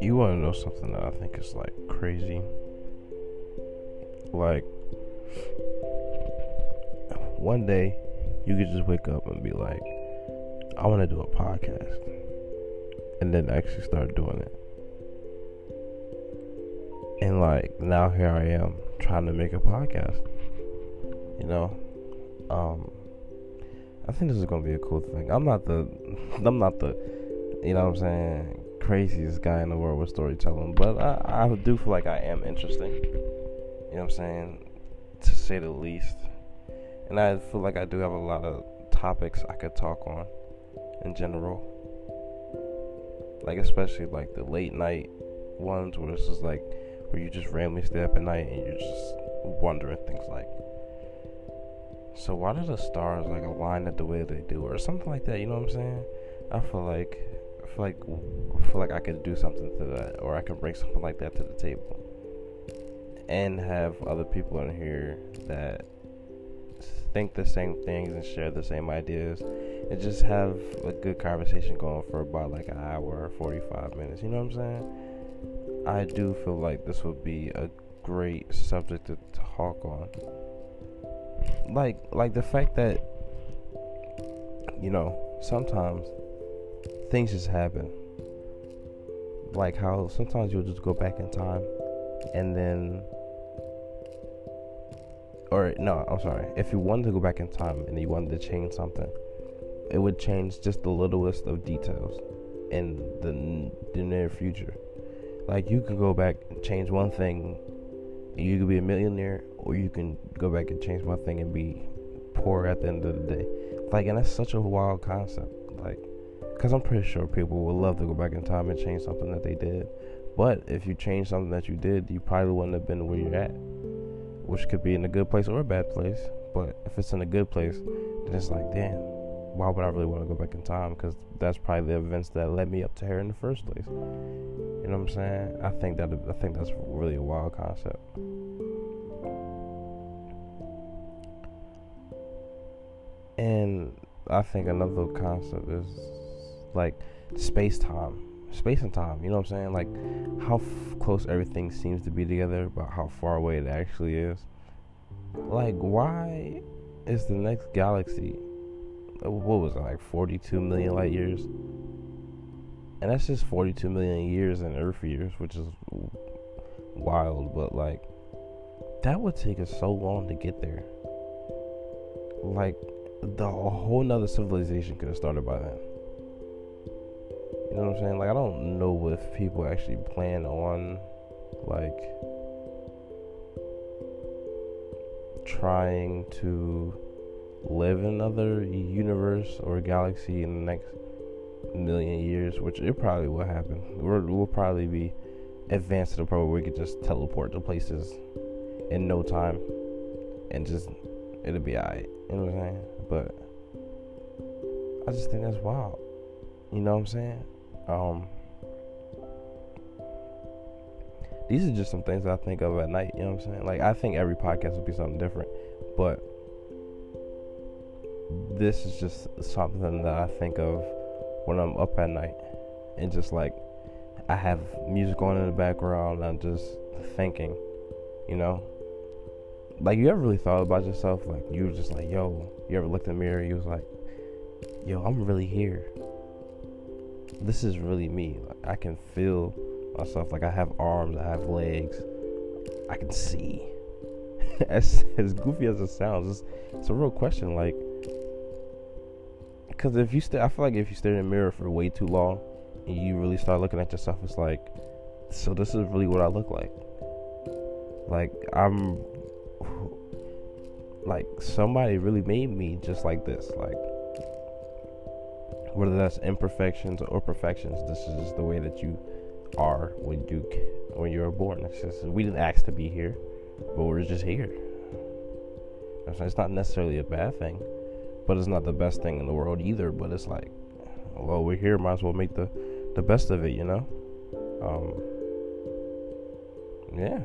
You want to know something that I think is like crazy? Like, one day you could just wake up and be like, I want to do a podcast. And then actually start doing it. And like, now here I am trying to make a podcast. You know? Um, I think this is gonna be a cool thing. I'm not the, I'm not the, you know what I'm saying, craziest guy in the world with storytelling, but I, I do feel like I am interesting. You know what I'm saying, to say the least. And I feel like I do have a lot of topics I could talk on in general. Like especially like the late night ones where it's just like where you just randomly stay up at night and you're just wondering things like so why do the stars like align it the way they do, or something like that? You know what I'm saying? I feel like I feel like I feel like I could do something to that, or I could bring something like that to the table, and have other people in here that think the same things and share the same ideas, and just have a good conversation going for about like an hour or 45 minutes. You know what I'm saying? I do feel like this would be a great subject to talk on like like the fact that you know sometimes things just happen. Like how sometimes you'll just go back in time and then or no i'm sorry. If you wanted to go back in time and you wanted to change something it would change just the littlest of details in the, the near future. Like you could go back and change one thing you could be a millionaire or you can go back and change one thing and be poor at the end of the day. Like, and that's such a wild concept. Like, because I'm pretty sure people would love to go back in time and change something that they did. But if you change something that you did, you probably wouldn't have been where you're at, which could be in a good place or a bad place. But if it's in a good place, then it's like, damn, why would I really want to go back in time? Because that's probably the events that led me up to here in the first place. You know what I'm saying? I think that I think that's really a wild concept. And I think another concept is like space time. Space and time, you know what I'm saying? Like how f- close everything seems to be together, but how far away it actually is. Like, why is the next galaxy, what was it, like 42 million light years? And that's just 42 million years in Earth years, which is wild, but like, that would take us so long to get there. Like, the whole nother civilization could have started by then. You know what I'm saying? Like I don't know if people actually plan on like trying to live in another universe or galaxy in the next million years, which it probably will happen. we will probably be advanced to the point where we could just teleport to places in no time and just it'll be alright. You know what I'm saying? But I just think that's wild. You know what I'm saying? Um, these are just some things I think of at night. You know what I'm saying? Like I think every podcast would be something different, but this is just something that I think of when I'm up at night, and just like I have music on in the background. I'm just thinking, you know, like you ever really thought about yourself? Like you were just like, yo, you ever looked in the mirror? You was like, yo, I'm really here. This is really me. Like I can feel myself. Like I have arms, I have legs, I can see. as as goofy as it sounds, it's, it's a real question. Like, because if you stay, I feel like if you stare in the mirror for way too long, and you really start looking at yourself, it's like, so this is really what I look like. Like I'm like somebody really made me just like this. Like whether that's imperfections or perfections this is the way that you are when you when you were born. It's just we didn't ask to be here but we're just here. It's not necessarily a bad thing but it's not the best thing in the world either but it's like well we're here might as well make the the best of it you know? Um yeah